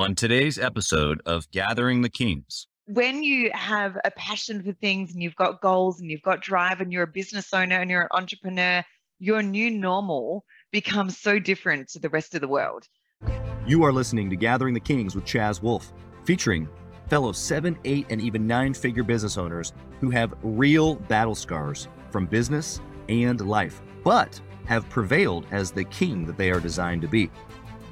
On today's episode of Gathering the Kings, when you have a passion for things and you've got goals and you've got drive and you're a business owner and you're an entrepreneur, your new normal becomes so different to the rest of the world. You are listening to Gathering the Kings with Chaz Wolfe, featuring fellow seven, eight, and even nine figure business owners who have real battle scars from business and life, but have prevailed as the king that they are designed to be.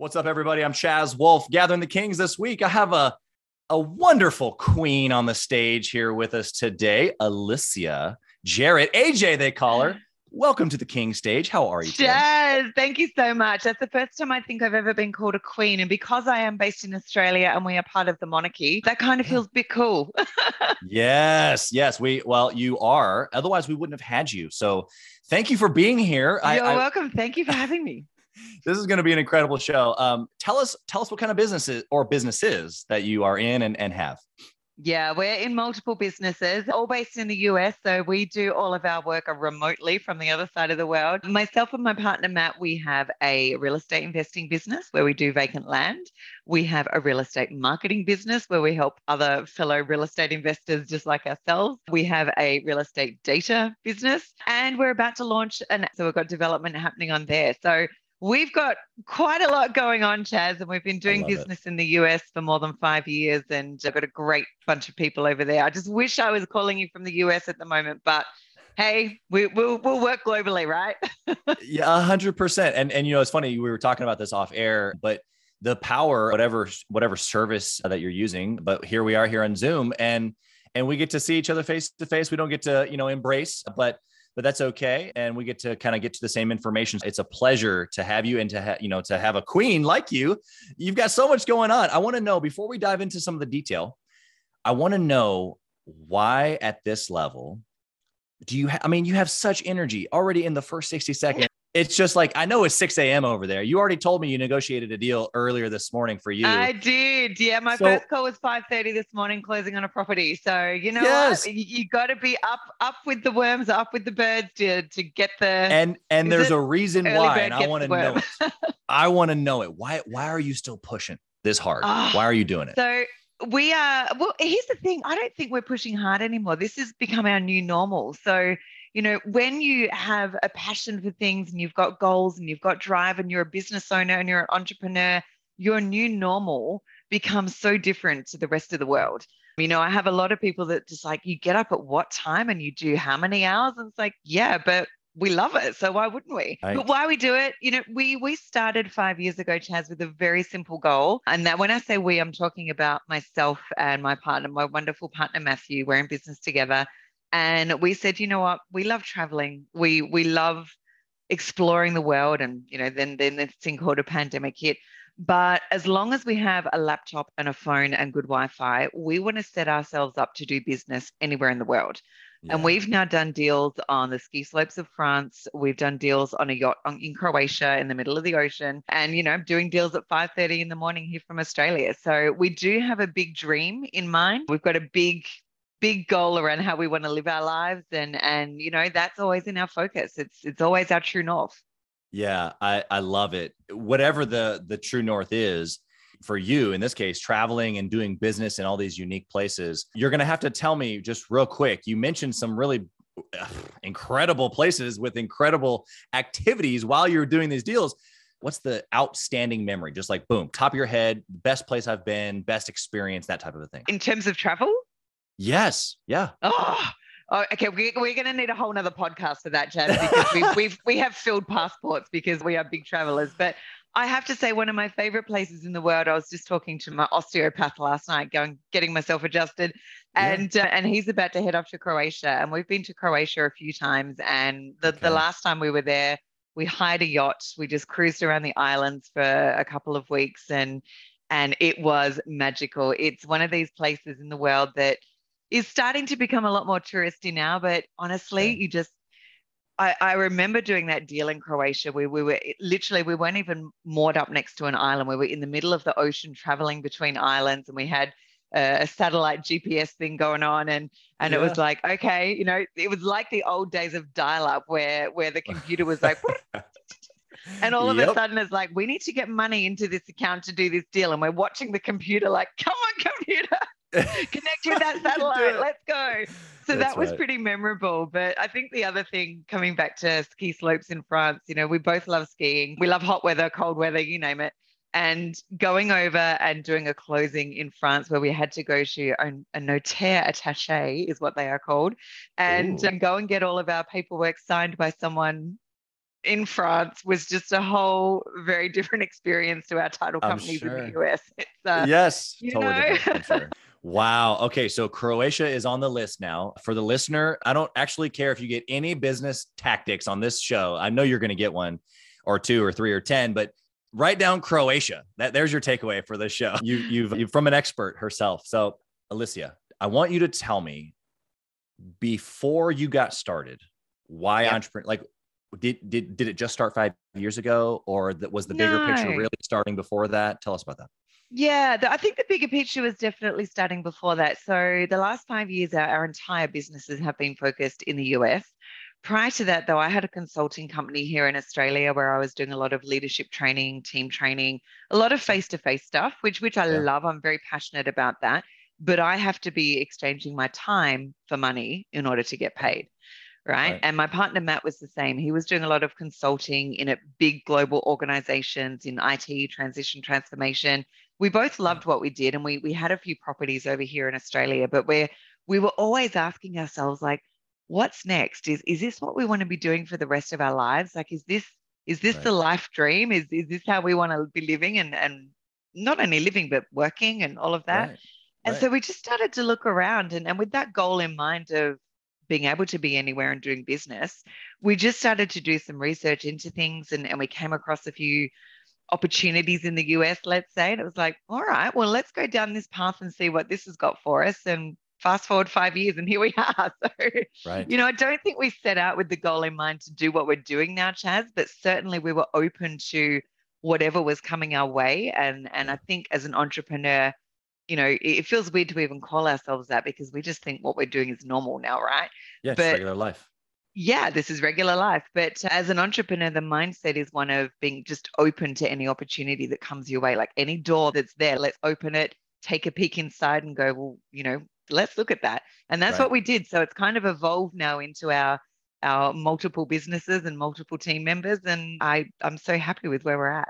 What's up, everybody? I'm Chaz Wolfe, gathering the kings this week. I have a, a wonderful queen on the stage here with us today, Alicia Jarrett, AJ, they call her. Welcome to the King stage. How are you? Today? Chaz, thank you so much. That's the first time I think I've ever been called a queen. And because I am based in Australia and we are part of the monarchy, that kind of feels a bit cool. yes, yes. We well, you are. Otherwise, we wouldn't have had you. So thank you for being here. You're I, welcome. Thank you for having me this is going to be an incredible show. Um, tell us, tell us what kind of businesses or businesses that you are in and, and have. Yeah, we're in multiple businesses, all based in the US. So we do all of our work remotely from the other side of the world. Myself and my partner, Matt, we have a real estate investing business where we do vacant land. We have a real estate marketing business where we help other fellow real estate investors just like ourselves. We have a real estate data business and we're about to launch. And so we've got development happening on there. So We've got quite a lot going on, Chaz, and we've been doing business it. in the US for more than five years, and I've got a great bunch of people over there. I just wish I was calling you from the US at the moment, but hey, we, will we'll work globally, right? yeah, hundred percent. And and you know, it's funny we were talking about this off air, but the power, whatever whatever service that you're using, but here we are here on Zoom, and and we get to see each other face to face. We don't get to you know embrace, but but that's okay. And we get to kind of get to the same information. It's a pleasure to have you and to have, you know, to have a queen like you. You've got so much going on. I want to know before we dive into some of the detail, I want to know why at this level do you, ha- I mean, you have such energy already in the first 60 seconds it's just like I know it's 6 a.m. over there. You already told me you negotiated a deal earlier this morning for you. I did. Yeah, my so, first call was 5:30 this morning, closing on a property. So you know yes. what? You, you got to be up up with the worms, up with the birds to to get the and and there's a reason why, and I want to know it. I want to know it. Why why are you still pushing this hard? Oh, why are you doing it? So we are well here's the thing i don't think we're pushing hard anymore this has become our new normal so you know, when you have a passion for things and you've got goals and you've got drive and you're a business owner and you're an entrepreneur, your new normal becomes so different to the rest of the world. You know, I have a lot of people that just like, you get up at what time and you do how many hours? And it's like, yeah, but we love it. So why wouldn't we? Right. But why we do it, you know, we we started five years ago, Chaz, with a very simple goal. And that when I say we, I'm talking about myself and my partner, my wonderful partner Matthew. We're in business together and we said you know what? We love traveling. We we love exploring the world and you know then then this thing called a pandemic hit. But as long as we have a laptop and a phone and good wi-fi we want to set ourselves up to do business anywhere in the world. Yeah. and we've now done deals on the ski slopes of france. We've done deals on a yacht in croatia in the middle of the ocean. And you know doing deals at 5.30 in the morning here from australia. So we do have a big dream in mind. We've got a big big goal around how we want to live our lives and and you know that's always in our focus. It's it's always our true north. Yeah i i love it. Whatever the the true north is for you in this case traveling and doing business in all these unique places you're going to have to tell me just real quick you mentioned some really incredible places with incredible activities while you're doing these deals. What's the outstanding memory? Just like boom top of your head best place i've been best experience that type of a thing. In terms of travel Yes. Yeah. Oh, oh okay. We, we're going to need a whole nother podcast for that, Chaz, because we, we've, we have filled passports because we are big travelers. But I have to say, one of my favorite places in the world. I was just talking to my osteopath last night, going getting myself adjusted, and yeah. uh, and he's about to head off to Croatia, and we've been to Croatia a few times. And the okay. the last time we were there, we hired a yacht. We just cruised around the islands for a couple of weeks and and it was magical. It's one of these places in the world that is starting to become a lot more touristy now, but honestly, you just I, I, remember doing that deal in Croatia where we were literally we weren't even moored up next to an island. We were in the middle of the ocean traveling between islands and we had a, a satellite GPS thing going on and and yeah. it was like, okay, you know, it was like the old days of dial-up where where the computer was like and all of yep. a sudden it's like, we need to get money into this account to do this deal. And we're watching the computer like, come on, computer. connect with that satellite. Let's go. So That's that was right. pretty memorable. But I think the other thing, coming back to ski slopes in France, you know, we both love skiing. We love hot weather, cold weather, you name it. And going over and doing a closing in France where we had to go to a, a notaire attaché is what they are called, and um, go and get all of our paperwork signed by someone in France was just a whole very different experience to our title companies sure. in the US. It's, uh, yes, totally know? Wow. Okay. So Croatia is on the list now. For the listener, I don't actually care if you get any business tactics on this show. I know you're going to get one or two or three or 10, but write down Croatia. That there's your takeaway for this show. You, you've, you've from an expert herself. So Alicia, I want you to tell me before you got started, why yeah. entrepreneur, like did, did, did it just start five years ago or that was the bigger no. picture really starting before that? Tell us about that. Yeah, the, I think the bigger picture was definitely starting before that. So the last five years, our, our entire businesses have been focused in the US. Prior to that, though, I had a consulting company here in Australia where I was doing a lot of leadership training, team training, a lot of face-to-face stuff, which which I yeah. love. I'm very passionate about that. But I have to be exchanging my time for money in order to get paid. Right? right. And my partner Matt was the same. He was doing a lot of consulting in a big global organizations in IT, transition, transformation we both loved what we did and we we had a few properties over here in Australia, but we're we were always asking ourselves like, what's next? Is is this what we want to be doing for the rest of our lives? Like, is this is this right. the life dream? Is is this how we want to be living and and not only living but working and all of that? Right. And right. so we just started to look around and, and with that goal in mind of being able to be anywhere and doing business, we just started to do some research into things and, and we came across a few opportunities in the US, let's say. And it was like, all right, well, let's go down this path and see what this has got for us. And fast forward five years, and here we are. So, right. you know, I don't think we set out with the goal in mind to do what we're doing now, Chaz, but certainly we were open to whatever was coming our way. And and I think as an entrepreneur, you know, it feels weird to even call ourselves that because we just think what we're doing is normal now, right? Yeah, but, regular life yeah, this is regular life. But as an entrepreneur, the mindset is one of being just open to any opportunity that comes your way, like any door that's there, let's open it, take a peek inside and go, well, you know, let's look at that. And that's right. what we did. So it's kind of evolved now into our our multiple businesses and multiple team members. And I, I'm so happy with where we're at.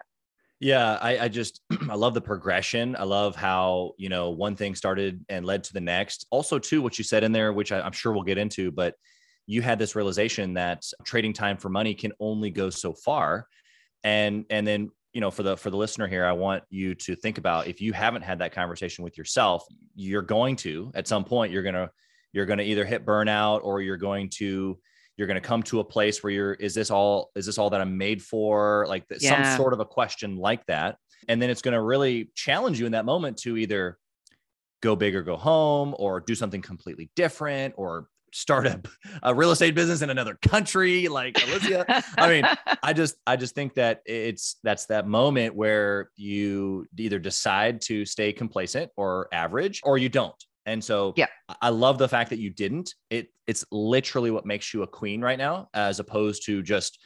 Yeah, I, I just I love the progression. I love how you know one thing started and led to the next. Also, too, what you said in there, which I, I'm sure we'll get into, but you had this realization that trading time for money can only go so far. And and then you know for the for the listener here i want you to think about if you haven't had that conversation with yourself you're going to at some point you're going to you're going to either hit burnout or you're going to you're going to come to a place where you're is this all is this all that i'm made for? Like yeah. some sort of a question like that. And then it's going to really challenge you in that moment to either go big or go home or do something completely different or start a, a real estate business in another country like Alicia. I mean, I just I just think that it's that's that moment where you either decide to stay complacent or average or you don't. And so yeah, I love the fact that you didn't. It it's literally what makes you a queen right now, as opposed to just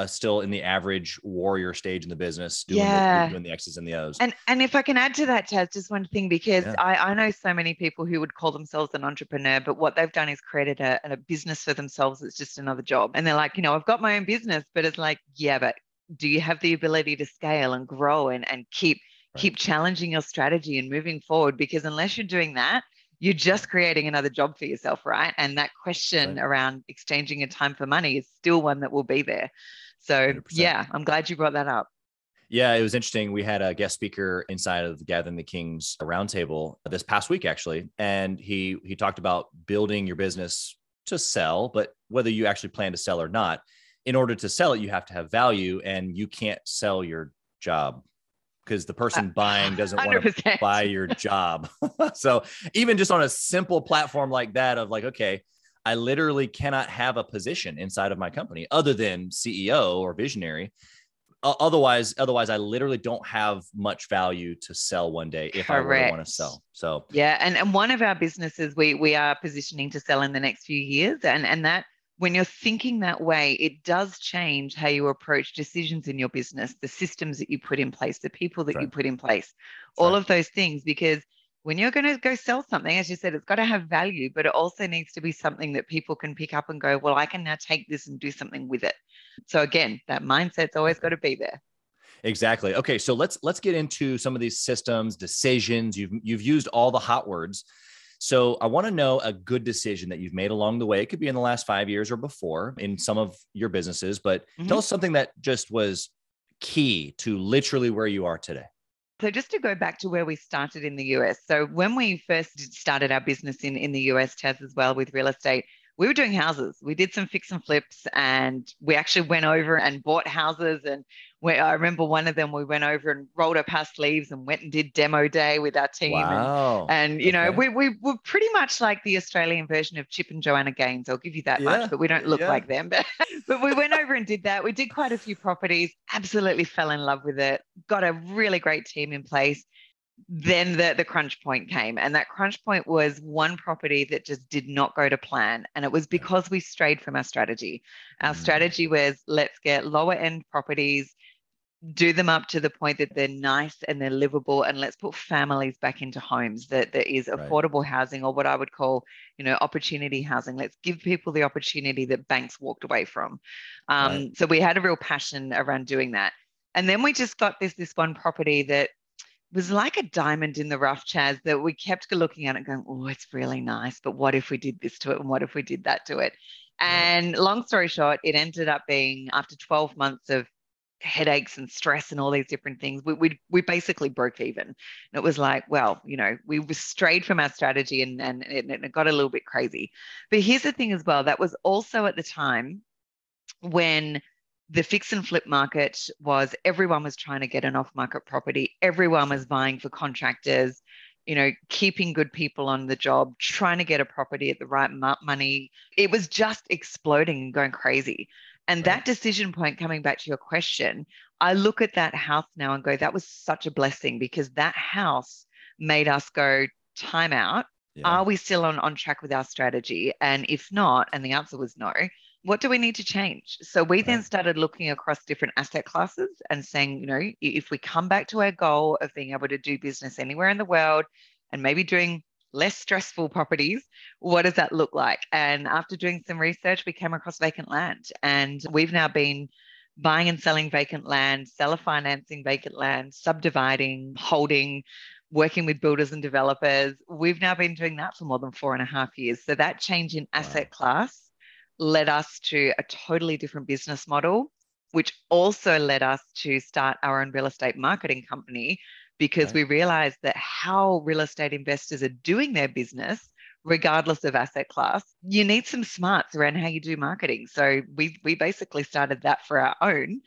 uh, still in the average warrior stage in the business, doing, yeah. the, doing the X's and the O's. And and if I can add to that, Chaz, just one thing, because yeah. I, I know so many people who would call themselves an entrepreneur, but what they've done is created a, a business for themselves. It's just another job. And they're like, you know, I've got my own business, but it's like, yeah, but do you have the ability to scale and grow and, and keep right. keep challenging your strategy and moving forward? Because unless you're doing that, you're just creating another job for yourself, right? And that question right. around exchanging your time for money is still one that will be there. So, 100%. yeah, I'm glad you brought that up. Yeah, it was interesting. We had a guest speaker inside of the Gathering the Kings roundtable this past week, actually, and he he talked about building your business to sell, but whether you actually plan to sell or not, in order to sell it, you have to have value and you can't sell your job because the person uh, buying doesn't want to buy your job. so even just on a simple platform like that of like, okay, I literally cannot have a position inside of my company other than CEO or visionary. Uh, otherwise, otherwise, I literally don't have much value to sell one day if Correct. I really want to sell. So yeah, and and one of our businesses we we are positioning to sell in the next few years, and and that when you're thinking that way, it does change how you approach decisions in your business, the systems that you put in place, the people that right. you put in place, all right. of those things. Because when you're going to go sell something, as you said, it's got to have value, but it also needs to be something that people can pick up and go, well, I can now take this and do something with it. So again, that mindset's always got to be there. Exactly. Okay, so let's let's get into some of these systems, decisions. You've you've used all the hot words. So I want to know a good decision that you've made along the way. It could be in the last five years or before in some of your businesses, but mm-hmm. tell us something that just was key to literally where you are today. So just to go back to where we started in the US. So when we first started our business in, in the US, Chaz, as well with real estate, we were doing houses. We did some fix and flips and we actually went over and bought houses. And we, I remember one of them, we went over and rolled up our sleeves and went and did demo day with our team. Wow. And, and you okay. know, we, we were pretty much like the Australian version of Chip and Joanna Gaines. I'll give you that yeah. much, but we don't look yeah. like them. But, but we went over and did that. We did quite a few properties, absolutely fell in love with it, got a really great team in place then the, the crunch point came and that crunch point was one property that just did not go to plan and it was because we strayed from our strategy our mm-hmm. strategy was let's get lower end properties do them up to the point that they're nice and they're livable and let's put families back into homes that there is affordable right. housing or what i would call you know opportunity housing let's give people the opportunity that banks walked away from um, right. so we had a real passion around doing that and then we just got this this one property that was like a diamond in the rough, Chaz, that we kept looking at it going, oh, it's really nice, but what if we did this to it? And what if we did that to it? And long story short, it ended up being after 12 months of headaches and stress and all these different things, we, we, we basically broke even. And it was like, well, you know, we strayed from our strategy and, and, and it got a little bit crazy. But here's the thing as well that was also at the time when the fix and flip market was everyone was trying to get an off market property, everyone was buying for contractors, you know, keeping good people on the job, trying to get a property at the right money. It was just exploding and going crazy. And that decision point, coming back to your question, I look at that house now and go, that was such a blessing because that house made us go, time out. Yeah. Are we still on, on track with our strategy? And if not, and the answer was no, what do we need to change? So we then started looking across different asset classes and saying, you know, if we come back to our goal of being able to do business anywhere in the world and maybe doing less stressful properties, what does that look like? And after doing some research, we came across vacant land and we've now been buying and selling vacant land, seller financing vacant land, subdividing, holding, working with builders and developers. We've now been doing that for more than four and a half years. So that change in asset wow. class led us to a totally different business model, which also led us to start our own real estate marketing company because right. we realized that how real estate investors are doing their business regardless of asset class you need some smarts around how you do marketing so we we basically started that for our own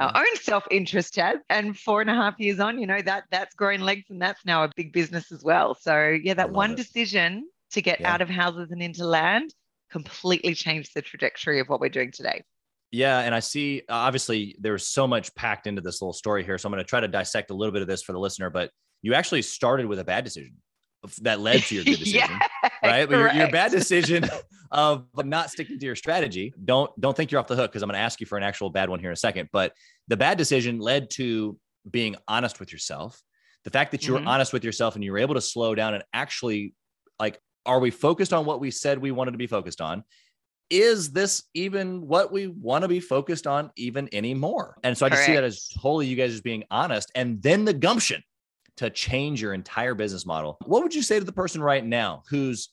our own self-interest Chaz and four and a half years on you know that that's growing legs and that's now a big business as well so yeah that one it. decision to get yeah. out of houses and into land completely changed the trajectory of what we're doing today. Yeah, and I see obviously there's so much packed into this little story here. So I'm going to try to dissect a little bit of this for the listener, but you actually started with a bad decision that led to your good decision, yeah, right? But your, your, bad decision of not sticking to your strategy. Don't don't think you're off the hook because I'm going to ask you for an actual bad one here in a second. But the bad decision led to being honest with yourself. The fact that you were mm-hmm. honest with yourself and you were able to slow down and actually like are we focused on what we said we wanted to be focused on? Is this even what we want to be focused on even anymore? And so I just Correct. see that as totally you guys just being honest and then the gumption to change your entire business model. What would you say to the person right now who's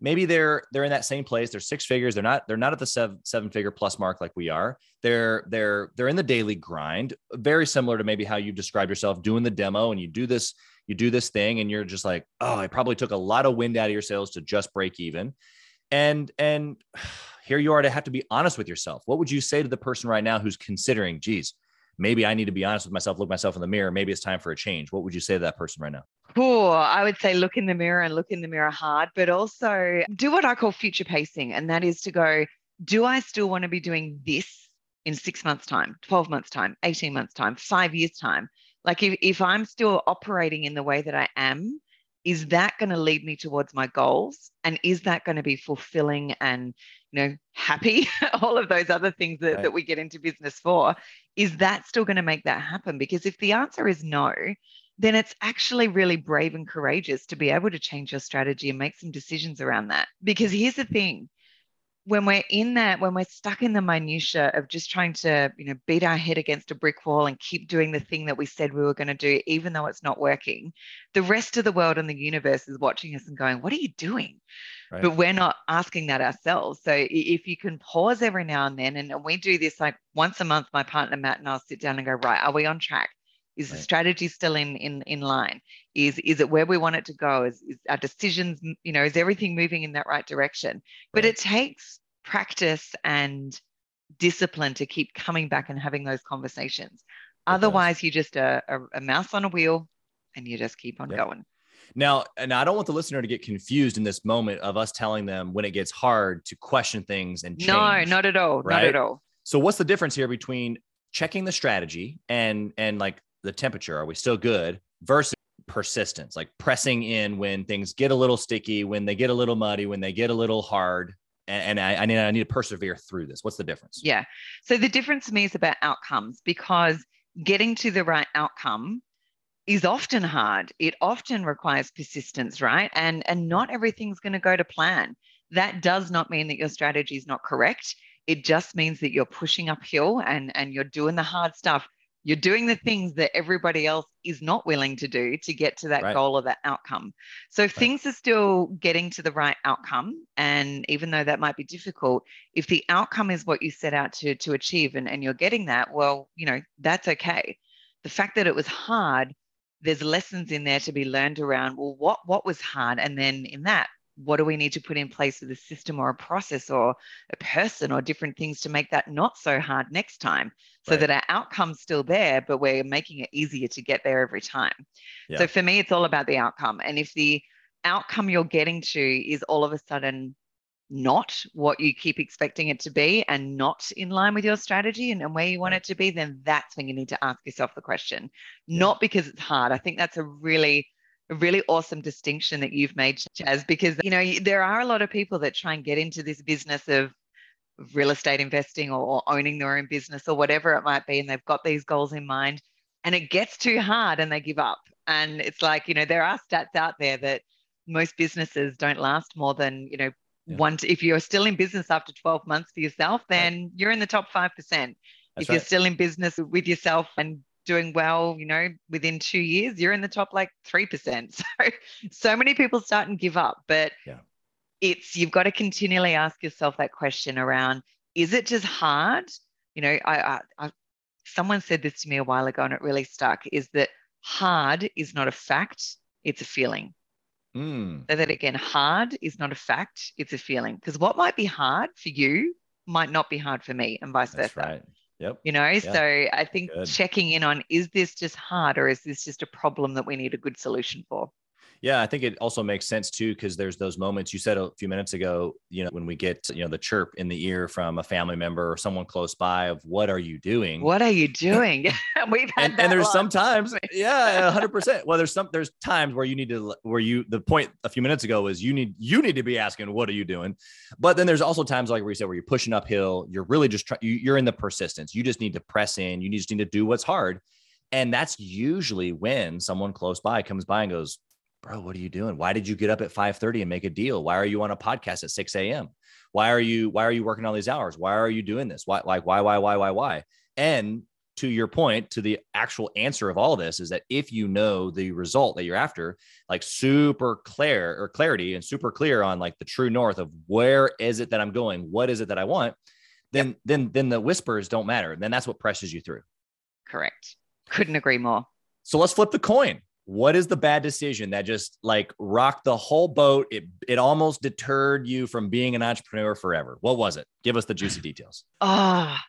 maybe they're they're in that same place they're six figures they're not they're not at the seven seven figure plus mark like we are they're they're they're in the daily grind very similar to maybe how you describe yourself doing the demo and you do this you do this thing and you're just like, oh, I probably took a lot of wind out of your sails to just break even. And and here you are to have to be honest with yourself. What would you say to the person right now who's considering, geez, maybe I need to be honest with myself, look myself in the mirror. Maybe it's time for a change. What would you say to that person right now? Oh, I would say look in the mirror and look in the mirror hard, but also do what I call future pacing. And that is to go, do I still want to be doing this in six months' time, 12 months' time, 18 months' time, five years' time? Like if, if I'm still operating in the way that I am, is that going to lead me towards my goals? And is that going to be fulfilling and you know happy? All of those other things that, right. that we get into business for. Is that still going to make that happen? Because if the answer is no, then it's actually really brave and courageous to be able to change your strategy and make some decisions around that. Because here's the thing when we're in that, when we're stuck in the minutia of just trying to, you know, beat our head against a brick wall and keep doing the thing that we said we were going to do, even though it's not working, the rest of the world and the universe is watching us and going, "What are you doing?" Right. But we're not asking that ourselves. So if you can pause every now and then, and we do this like once a month, my partner Matt and I'll sit down and go, "Right, are we on track?" Is right. the strategy still in in in line? Is is it where we want it to go? Is, is our decisions, you know, is everything moving in that right direction? But it takes practice and discipline to keep coming back and having those conversations. It Otherwise, does. you're just a, a, a, mouse on a wheel and you just keep on yep. going. Now, and I don't want the listener to get confused in this moment of us telling them when it gets hard to question things and change. No, not at all. Right? Not at all. So what's the difference here between checking the strategy and and like the temperature are we still good versus persistence like pressing in when things get a little sticky when they get a little muddy when they get a little hard and, I, I, need I need to persevere through this. What's the difference? Yeah. So the difference to me is about outcomes because getting to the right outcome is often hard. It often requires persistence right? And and not everything's going to go to plan. That does not mean that your strategy is not correct. It just means that you're pushing uphill and and you're doing the hard stuff you're doing the things that everybody else is not willing to do to get to that right. goal or that outcome. So right. things are still getting to the right outcome. And even though that might be difficult, if the outcome is what you set out to, to achieve and, and you're getting that, well, you know, that's okay. The fact that it was hard, there's lessons in there to be learned around, well, what what was hard? And then in that, what do we need to put in place with a system or a process or a person or different things to make that not so hard next time so right. that our outcome's still there but we're making it easier to get there every time yeah. so for me it's all about the outcome and if the outcome you're getting to is all of a sudden not what you keep expecting it to be and not in line with your strategy and, and where you want right. it to be then that's when you need to ask yourself the question yeah. not because it's hard i think that's a really really awesome distinction that you've made, Chaz, because you know there are a lot of people that try and get into this business of real estate investing or, or, owning their own business or whatever it might be, and they've got these goals in mind, and it gets too hard and they give up. And it's like you know there are stats out there that most businesses don't last more than you know yeah. one. To, if you're still in business after 12 months for yourself, then right. you're in the top five percent. If you're still in business with yourself and doing well, you know, within two years, you're in the top like 3%. So, so many people start and give up. But yeah. it's, you've got to continually ask yourself that question around is it just hard? You know, I, I, I someone said this to me a while ago and it really stuck is that hard is not a fact, it's a feeling. Mm. So that again, hard is not a fact, it's a feeling. Because what might be hard for you might not be hard for me and vice That's versa. Right. Yep. You know, so I think good. checking in on is this just hard or is this just a problem that we need a good solution for? Yeah, I think it also makes sense too because there's those moments you said a few minutes ago, you know, when we get, you know, the chirp in the ear from a family member or someone close by of what are you doing? What are you doing? We've had and, and there's sometimes, yeah, hundred percent. Well, there's some there's times where you need to where you the point a few minutes ago is you need you need to be asking what are you doing, but then there's also times like where you said where you're pushing uphill, you're really just trying, you, you're in the persistence. You just need to press in. You just need to do what's hard. And that's usually when someone close by comes by and goes, bro, what are you doing? Why did you get up at 5:30 and make a deal? Why are you on a podcast at 6 a.m.? Why are you why are you working all these hours? Why are you doing this? Why like why why why why why? And to your point, to the actual answer of all of this is that if you know the result that you're after, like super clear or clarity and super clear on like the true north of where is it that I'm going, what is it that I want, then yep. then then the whispers don't matter. Then that's what presses you through. Correct. Couldn't agree more. So let's flip the coin what is the bad decision that just like rocked the whole boat? It it almost deterred you from being an entrepreneur forever. What was it? Give us the juicy details. Ah,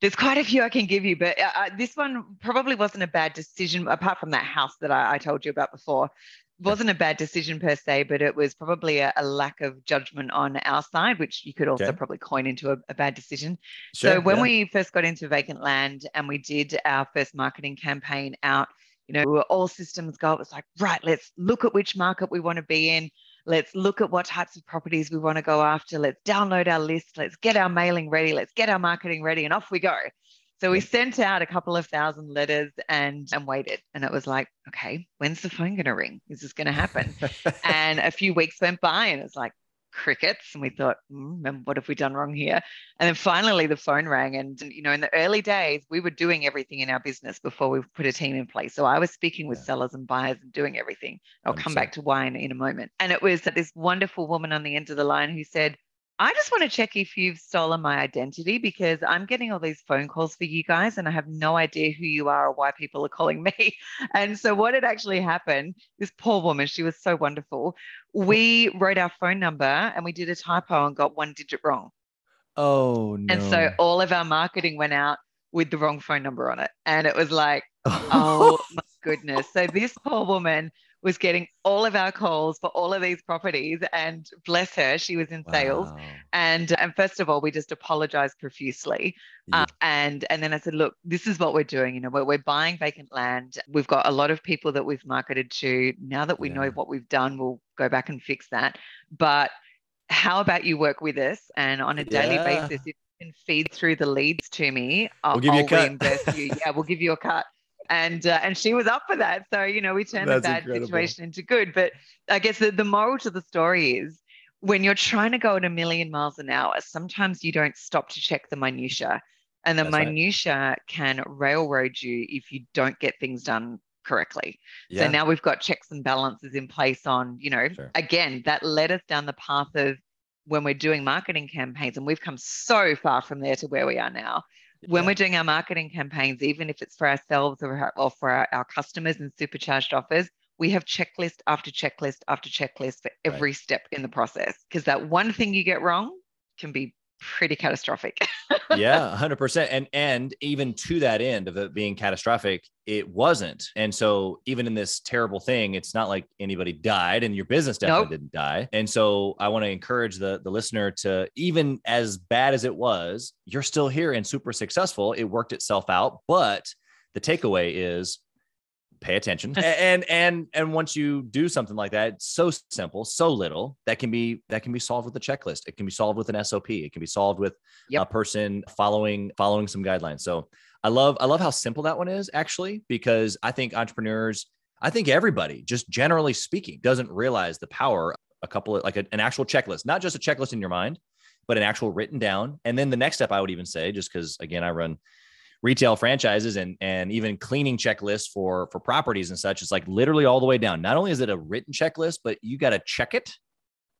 there's quite a few I can give you, but uh, uh, this one probably wasn't a bad decision, apart from that house that I, I told you about before. wasn't a bad decision per se, but it was probably a, a lack of judgment on our side, which you could also Okay. probably coin into a, a bad decision. Sure, so when yeah. we first got into vacant land and we did our first marketing campaign out, you know, we were all systems go. It was like, right, let's look at which market we want to be in. Let's look at what types of properties we want to go after. Let's download our list. Let's get our mailing ready. Let's get our marketing ready, and off we go. So we sent out a couple of thousand letters and and waited. And it was like, okay, when's the phone going to ring? Is this going to happen? and a few weeks went by and it's like crickets and we thought mm, what have we done wrong here and then finally the phone rang and you know in the early days we were doing everything in our business before we put a team in place so i was speaking with Yeah. sellers and buyers and doing everything i'll come 100%. back to why in, in a moment and it was this wonderful woman on the end of the line who said I just want to check if you've stolen my identity because I'm getting all these phone calls for you guys and I have no idea who you are or why people are calling me. And so, what had actually happened, this poor woman, she was so wonderful. We wrote our phone number and we did a typo and got one digit wrong. oh no. And so, all of our marketing went out with the wrong phone number on it. And it was like, oh my goodness. So, this poor woman was getting all of our calls for all of these properties. And bless her, she was in sales. And and first of all, we just apologized profusely. Yeah. Um, and and then I said, look, this is what we're doing. You know, we're, we're buying vacant land. We've got a lot of people that we've marketed to. Now that we know what we've done, we'll go back and fix that. But how about you work with us and on a daily Yeah. basis, if you can feed through the leads to me, I'll, We'll give you a I'll cut. reimburse you. Yeah, we'll give you a cut. And uh, and she was up for that. So you know, we turned That's the bad incredible. situation into good. But I guess the, the moral to the story is when you're trying to go at a million miles an hour, sometimes you don't stop to check the minutia, and the That's right. minutia can railroad you if you don't get things done correctly. Yeah. So now we've got checks and balances in place on, you know, Sure. again, that led us down the path of when we're doing marketing campaigns, and we've come so far from there to where we are now. When Yeah. we're doing our marketing campaigns, even if it's for ourselves or, or for our, our customers and supercharged offers, we have checklist after checklist after checklist for every step in the process. Because that one thing you get wrong can be pretty catastrophic. yeah, hundred percent. And and even to that end of it being catastrophic, it wasn't. And so even in this terrible thing, it's not like anybody died, and your business definitely Nope. didn't die. And so I want to encourage the the listener to even as bad as it was, you're still here and super successful. It worked itself out, but the takeaway is pay attention. And and and once you do something like that it's so simple so little that can be that can be solved with a checklist. It can be solved with an sop it can be solved with Yep. a person following following some guidelines. So i love i love how simple that one is actually because i think entrepreneurs i think everybody just generally speaking doesn't realize the power a couple of like a- an actual checklist not just a checklist in your mind but an actual written down. And then the next step i would even say just because again i run retail franchises and and even cleaning checklists for for properties and such it's like literally all the way down. Not only is it a written checklist but you got to check it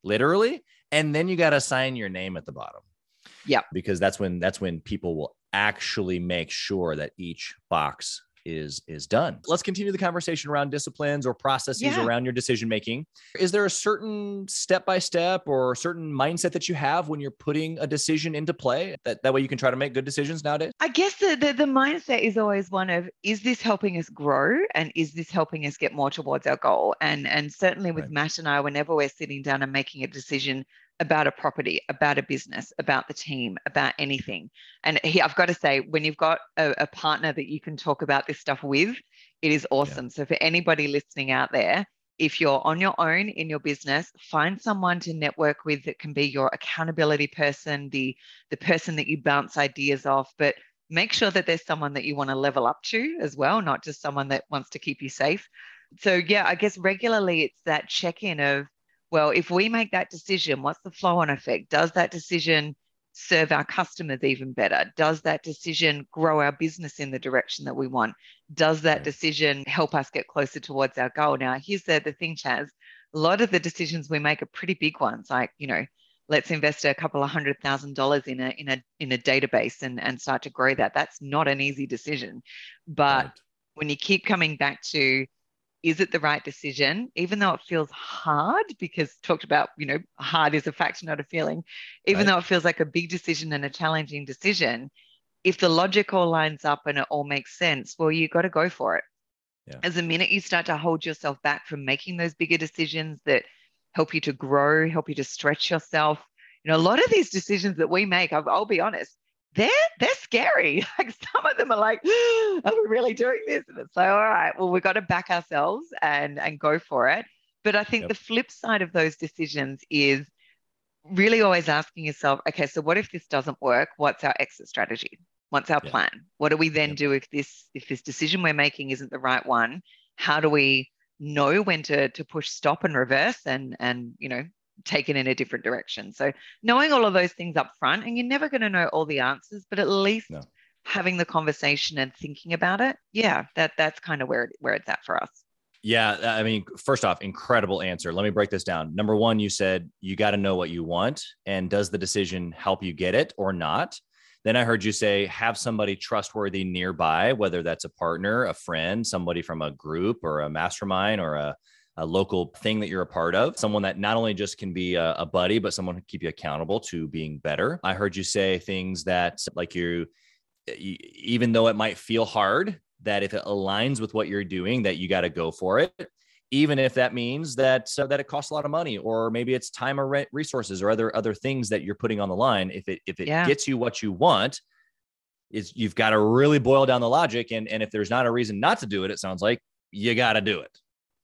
literally and then you got to sign your name at the bottom. Yeah, because that's when that's when people will actually make sure that each box is is done let's continue the conversation around disciplines or processes Yeah. around your decision making is there a certain step by step or certain mindset that you have when you're putting a decision into play that that way you can try to make good decisions nowadays I guess the, the the mindset is always one of is this helping us grow and is this helping us get more towards our goal? And and certainly with Right. Matt and I, whenever we're sitting down and making a decision about a property, about a business, about the team, about anything, and he, I've got to say, when you've got a, a partner that you can talk about this stuff with, it is awesome. So for anybody listening out there, if you're on your own in your business, find someone to network with that can be your accountability person, the the person that you bounce ideas off, but make sure that there's someone that you want to level up to as well, not just someone that wants to keep you safe. So, yeah, I guess regularly it's that check in of, well, if we make that decision, what's the flow on effect? Does that decision serve our customers even better? Does that decision grow our business in the direction that we want? Does that decision help us get closer towards our goal? Now, here's the, the thing, Chaz. A lot of the decisions we make are pretty big ones, like, you know, let's invest a couple of hundred thousand dollars in a in a in a database and and start to grow that that's not an easy decision but Right. when you keep coming back to is it the right decision even though it feels hard because talked about you know hard is a fact not a feeling even Right. though it feels like a big decision and a challenging decision if the logic all lines up and it all makes sense well you got to go for it Yeah. as the minute you start to hold yourself back from making those bigger decisions that help you to grow help you to stretch yourself you know a lot of these decisions that we make I'll, I'll be honest they're they're scary. Like some of them are like, are we really doing this? And it's like, all right, well, we've got to back ourselves and and go for it. But I think Yep. the flip side of those decisions is really always asking yourself, okay, so what if this doesn't work? What's our exit strategy? What's our Yeah. plan? What do we then Yep. do if this if this decision we're making isn't the right one? How do we know when to to push stop and reverse and and you know take it in a different direction? So knowing all of those things up front, and you're never going to know all the answers, but at least No. having the conversation and thinking about it, yeah, that that's kind of where it, where it's at for us. Yeah, uh, I mean, first off, incredible answer. Let me break this down. Number one, you said you got to know what you want, and does the decision help you get it or not? Then I heard you say have somebody trustworthy nearby, whether that's a partner, a friend, somebody from a group or a mastermind or a, a local thing that you're a part of, someone that not only just can be a, a buddy, but someone who keep you accountable to being better. I heard you say things that like you, you even though it might feel hard, that if it aligns with what you're doing, that you got to go for it even if that means that uh, that it costs a lot of money or maybe it's time or re- resources or other other things that you're putting on the line if it if it Yeah. gets you what you want is you've got to really boil down the logic and and if there's not a reason not to do it it sounds like you got to do it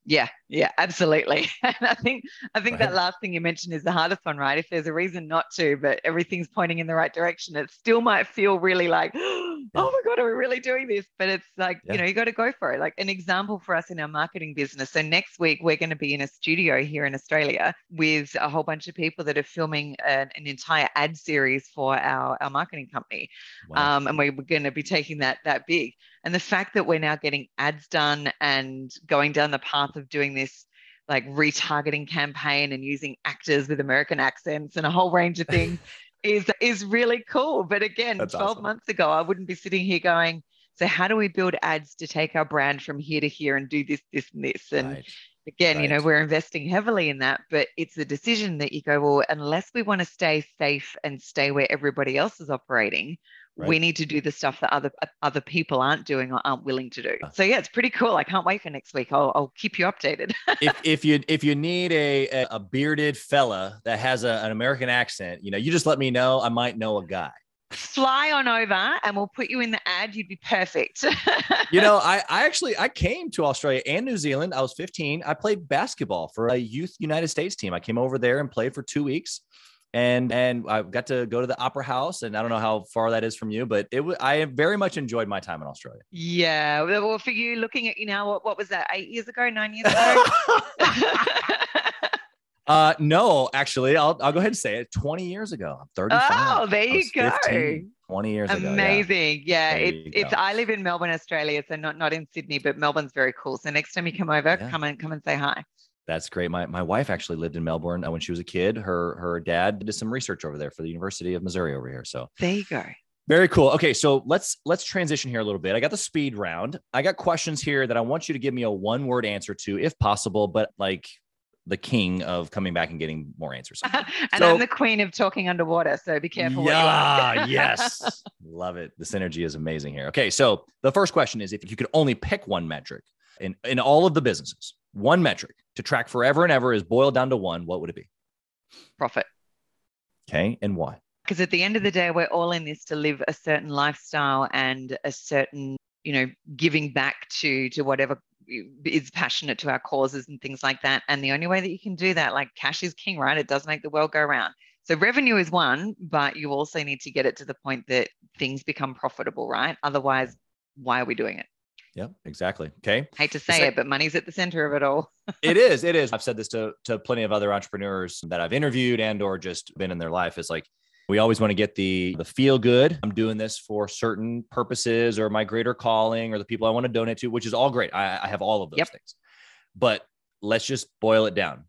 Yeah, yeah, absolutely. And I think I think Right. that last thing you mentioned is the hardest one, right? If there's a reason not to, but everything's pointing in the right direction, it still might feel really like, oh my God, are we really doing this? But it's like, Yeah. you know, you got to go for it. Like an example for us in our marketing business. So next week we're going to be in a studio here in Australia with a whole bunch of people that are filming an, an entire ad series for our, our marketing company Wow. um, and we we're going to be taking that that big. And the fact that we're now getting ads done and going down the path of doing this like retargeting campaign and using actors with American accents and a whole range of things is is really cool. But again, That's 12 awesome. months ago, I wouldn't be sitting here going, so how do we build ads to take our brand from here to here and do this, this, and this? And Right. again, you know, we're investing heavily in that, but it's a decision that you go, well, unless we want to stay safe and stay where everybody else is operating, we need to do the stuff that other other people aren't doing or aren't willing to do. So yeah, it's pretty cool. I can't wait for next week. I'll, I'll keep you updated. if, if you if you need a a, a bearded fella that has a, an American accent, you know, you just let me know. I might know a guy. Fly on over and we'll put you in the ad. You'd be perfect. You know, I I actually I came to Australia and New Zealand. I was 15. I played basketball for a youth United States team. I came over there and played for two weeks. And and I got to go to the Opera House, and I don't know how far that is from you, but it was I very much enjoyed my time in Australia. yeah. Well, for you looking at you now, what, what was that? Eight years ago, nine years ago? uh, no, actually, I'll I'll go ahead and say it. 20 years ago, I'm 35. oh, there you go. 15, 20 years ago. yeah. Amazing. Yeah, There it's. I live in Melbourne, Australia, so not not in Sydney, but Melbourne's very cool. So next time you come over, Yeah. come and come and say hi. That's great. My my wife actually lived in Melbourne uh, when she was a kid. Her her dad did some research over there for the University of Missouri over here. So There you go. very cool. Okay, so let's let's transition here a little bit. I got the speed round. I got questions here that I want you to give me a one word answer to, if possible, but like the king of coming back and getting more answers. and So- I'm the queen of talking underwater, so be careful yeah, yes. Love it. The synergy is amazing here. Okay, so the first question is if you could only pick one metric in, in all of the businesses, one metric to track forever and ever is boiled down to one, what would it be? Profit. Okay, and why? Because at the end of the day, we're all in this to live a certain lifestyle and a certain, you know, giving back to to whatever is passionate to our causes and things like that. And the only way that you can do that, like cash is king, right? It does make the world go round. So revenue is one, but you also need to get it to the point that things become profitable, right? Otherwise, why are we doing it? Yep, exactly. Okay. Hate to say it, but money's at the center of it all. it is. It is. I've said this to, to plenty of other entrepreneurs that I've interviewed and or just been in their life. Is like we always want to get the the feel good. I'm doing this for certain purposes or my greater calling or the people I want to donate to, which is all great. I, I have all of those Yep. things. But let's just boil it down.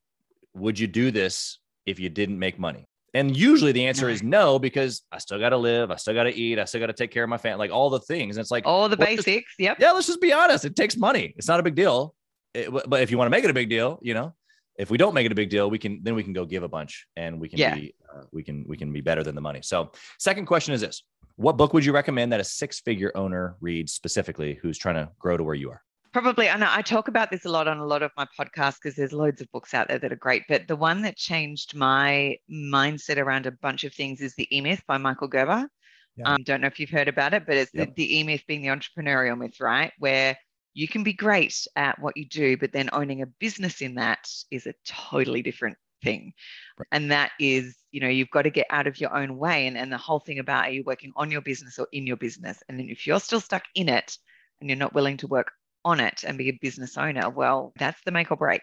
Would you do this if you didn't make money? And usually the answer is no, because I still got to live, I still got to eat, I still got to take care of my family, like all the things. And it's like, All the basics. Yep. yeah, let's just be honest. It takes money. It's not a big deal. it, but if you want to make it a big deal, you know, if we don't make it a big deal, we can then we can go give a bunch and we can Yeah. be uh, we can we can be better than the money. So, second question is this: What book would you recommend that a six figure owner reads specifically who's trying to grow to where you are? Probably, and I talk about this a lot on a lot of my podcasts because there's loads of books out there that are great. But the one that changed my mindset around a bunch of things is The E Myth by Michael Gerber. Yeah. Um, don't know if you've heard about it, but it's Yep. the, the E Myth being the entrepreneurial myth, right? Where you can be great at what you do, but then owning a business in that is a totally different thing. Right. And that is, you know, you've got to get out of your own way. And, and the whole thing about are you working on your business or in your business? And then if you're still stuck in it and you're not willing to work on it and be a business owner, well, that's the make or break.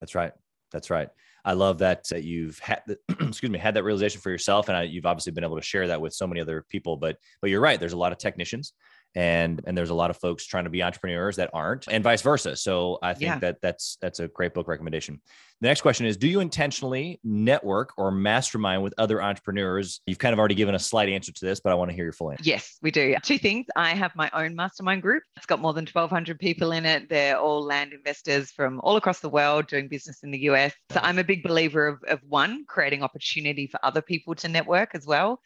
That's right. That's right. I love that uh, you've had, excuse me, had that realization for yourself, and I, you've obviously been able to share that with so many other people. But but you're right. There's a lot of technicians, and and there's a lot of folks trying to be entrepreneurs that aren't, and vice versa. So I think Yeah. that that's that's a great book recommendation. The next question is: Do you intentionally network or mastermind with other entrepreneurs? You've kind of already given a slight answer to this, but I want to hear your full answer. Yes, we do. Two things. I have my own mastermind group. It's got more than 1,200 people in it. They're all land investors from all across the world doing business in the US. So I'm a big believer of, of one, creating opportunity for other people to network as well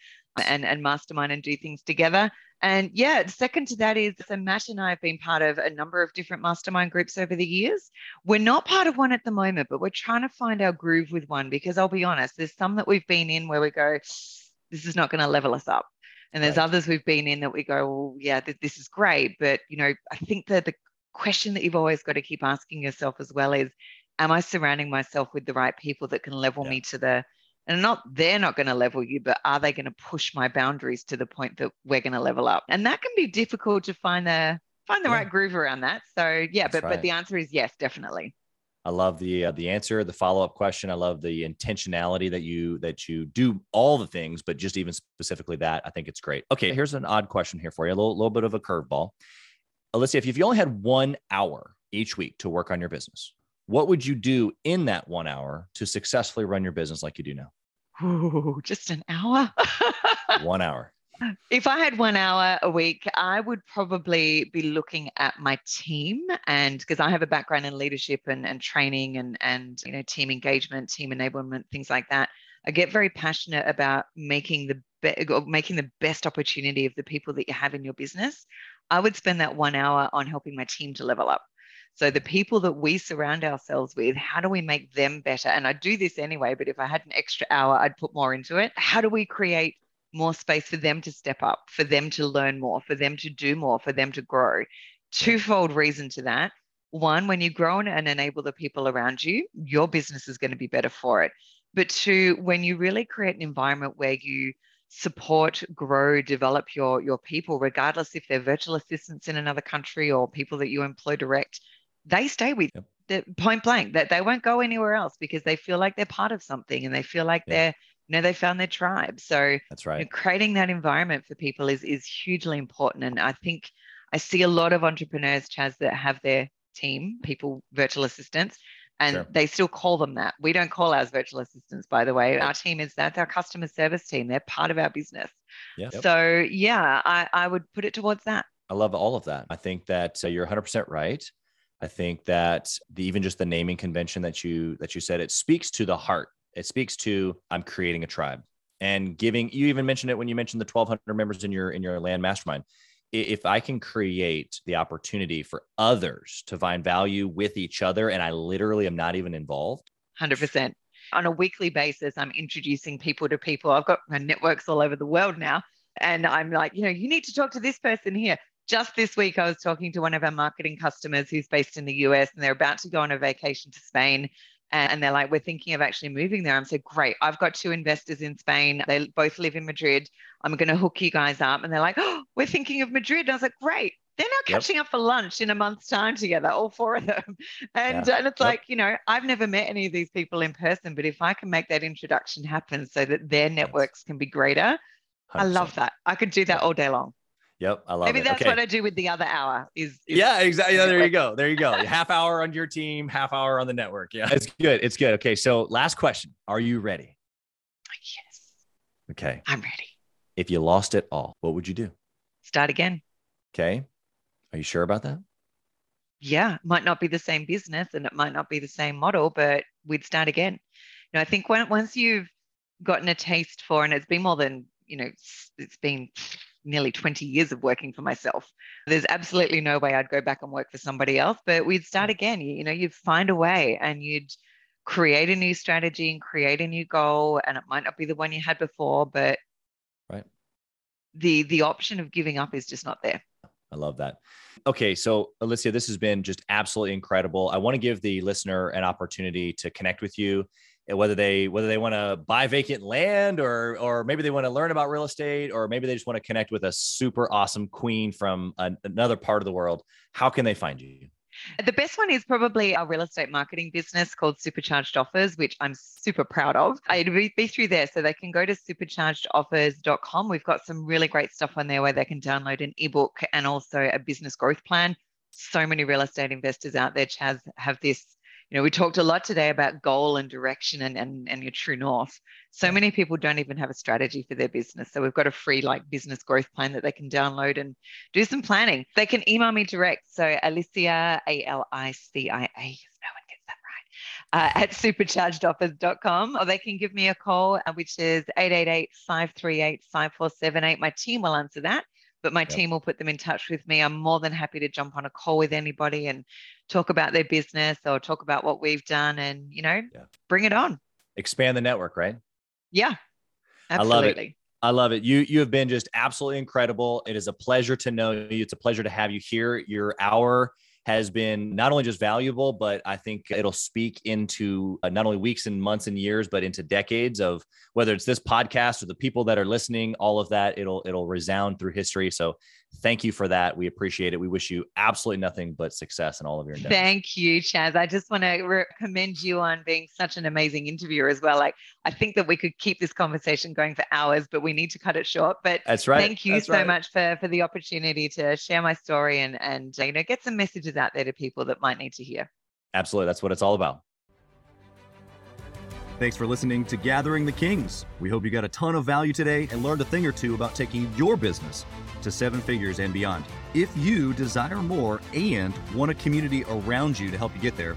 and, and mastermind and do things together. And yeah, second to that is so Matt and I have been part of a number of different mastermind groups over the years. We're not part of one at the moment, but we're trying to find our groove with one because I'll be honest, there's some that we've been in where we go, this is not going to level us up. And there's Right. others we've been in that we go, well, yeah, th- this is great. But, you know, I think that the question that you've always got to keep asking yourself as well is, am I surrounding myself with the right people that can level Yeah. me to the, and not, they're not going to level you, but are they going to push my boundaries to the point that we're going to level up? And that can be difficult to find the, find the Yeah. right groove around that. So yeah, That's but, right. but the answer is yes, definitely. I love the uh, the answer, the follow up question. I love the intentionality that you that you do all the things, but just even specifically that, I think it's great. Okay, here's an odd question here for you, a little, little bit of a curveball. Alicia, if you only had one hour each week to work on your business, what would you do in that one hour to successfully run your business like you do now? Ooh, just an hour. One hour. If I had one hour a week, I would probably be looking at my team and because I have a background in leadership and, and training and and you know team engagement, team enablement, things like that. I get very passionate about making the be- making the best opportunity of the people that you have in your business. I would spend that one hour on helping my team to level up. So the people that we surround ourselves with, how do we make them better? And I do this anyway, but if I had an extra hour, I'd put more into it. How do we create more space for them to step up, for them to learn more, for them to do more, for them to grow. Twofold reason to that. One, when you grow and enable the people around you, your business is going to be better for it. But two, when you really create an environment where you support, grow, develop your, your people, regardless if they're virtual assistants in another country or people that you employ direct, they stay with Yep. the point blank that they won't go anywhere else because they feel like they're part of something and they feel like they're, you know, they found their tribe. So That's you know, right. creating that environment for people is is hugely important and i think i see a lot of entrepreneurs chaz that have their team people virtual assistants and Sure. they still call them that we don't call ours virtual assistants by the way our team is that's our customer service team they're part of our business Yeah. so yeah i i would put it towards that I love all of that. I think that uh, you're 100% right. I think that the, even just the naming convention that you that you said it speaks to the heart. It speaks to I'm creating a tribe and giving. You even mentioned it when you mentioned the 1,200 members in your in your land mastermind. If I can create the opportunity for others to find value with each other, and I literally am not even involved, 100% on a weekly basis i'm introducing people to people i've got my networks all over the world now and i'm like you know you need to talk to this person here just this week i was talking to one of our marketing customers who's based in the us and they're about to go on a vacation to spain and they're like we're thinking of actually moving there. I'm so great i've got two investors in spain. They both live in madrid. I'm going to hook you guys up. And they're like oh we're thinking of madrid. And i was like great they're now Yep. catching up for lunch in a month's time together all four of them. And, Yeah. and it's Yep. like you know i've never met any of these people in person but if i can make that introduction happen so that their networks can be greater i 100%. love that. I could do that all day long Yep, I love it. maybe it. that's Okay. what i do with the other hour is, is yeah, exactly. Yeah, there you go. There you go. half hour on your team, half hour on the network. Yeah, it's good. It's good. Okay, so last question: Are you ready? yes Okay, i'm ready if you lost it all, what would you do? start again Okay, are you sure about that? yeah, might not be the same business and it might not be the same model, but we'd start again. You know, I think when, once you've gotten a taste for, and it's been more than, you know, it's, it's been nearly 20 years of working for myself. There's absolutely no way I'd go back and work for somebody else, but we'd start again. You, you know, you'd find a way and you'd create a new strategy and create a new goal. And it might not be the one you had before, but right. The the option of giving up is just not there. I love that. Okay, so Alicia, this has been just absolutely incredible. I want to give the listener an opportunity to connect with you, whether they whether they want to buy vacant land or or maybe they want to learn about real estate or maybe they just want to connect with a super awesome queen from another part of the world. How can they find you? The best one is probably our real estate marketing business called Supercharged Offers, which I'm super proud of. Uh, It'll be through there. So they can go to superchargedoffers.com. We've got some really great stuff on there where they can download an ebook and also a business growth plan. So many real estate investors out there, Chaz, have this you know, we talked a lot today about goal and direction and, and, and your true north. So many people don't even have a strategy for their business. So we've got a free like business growth plan that they can download and do some planning. They can email me direct. So Alicia, A L I C I A, no one gets that right, uh, at superchargedoffers.com, or they can give me a call, uh, which is 888 538 5478. My team will answer that but my yep. team will put them in touch with me. I'm more than happy to jump on a call with anybody and talk about their business or talk about what we've done and, you know, yeah. bring it on. Expand the network, right? Yeah. Absolutely. I love it. I love it. You you have been just absolutely incredible. It is a pleasure to know you. It's a pleasure to have you here. Your hour has been not only just valuable, but I think it'll speak into uh, not only weeks and months and years, but into decades of whether it's this podcast or the people that are listening, all of that, it'll, it'll resound through history. So thank you for that. We appreciate it. We wish you absolutely nothing but success in all of your endeavors. Thank you, Chaz. I just want to commend you on being such an amazing interviewer as well. Like, I think that we could keep this conversation going for hours, but we need to cut it short. But that's right. Thank you that's so right. much for for the opportunity to share my story and and you know get some messages out there to people that might need to hear. Absolutely, that's what it's all about. Thanks for listening to Gathering the Kings. We hope you got a ton of value today and learned a thing or two about taking your business to seven figures and beyond. If you desire more and want a community around you to help you get there,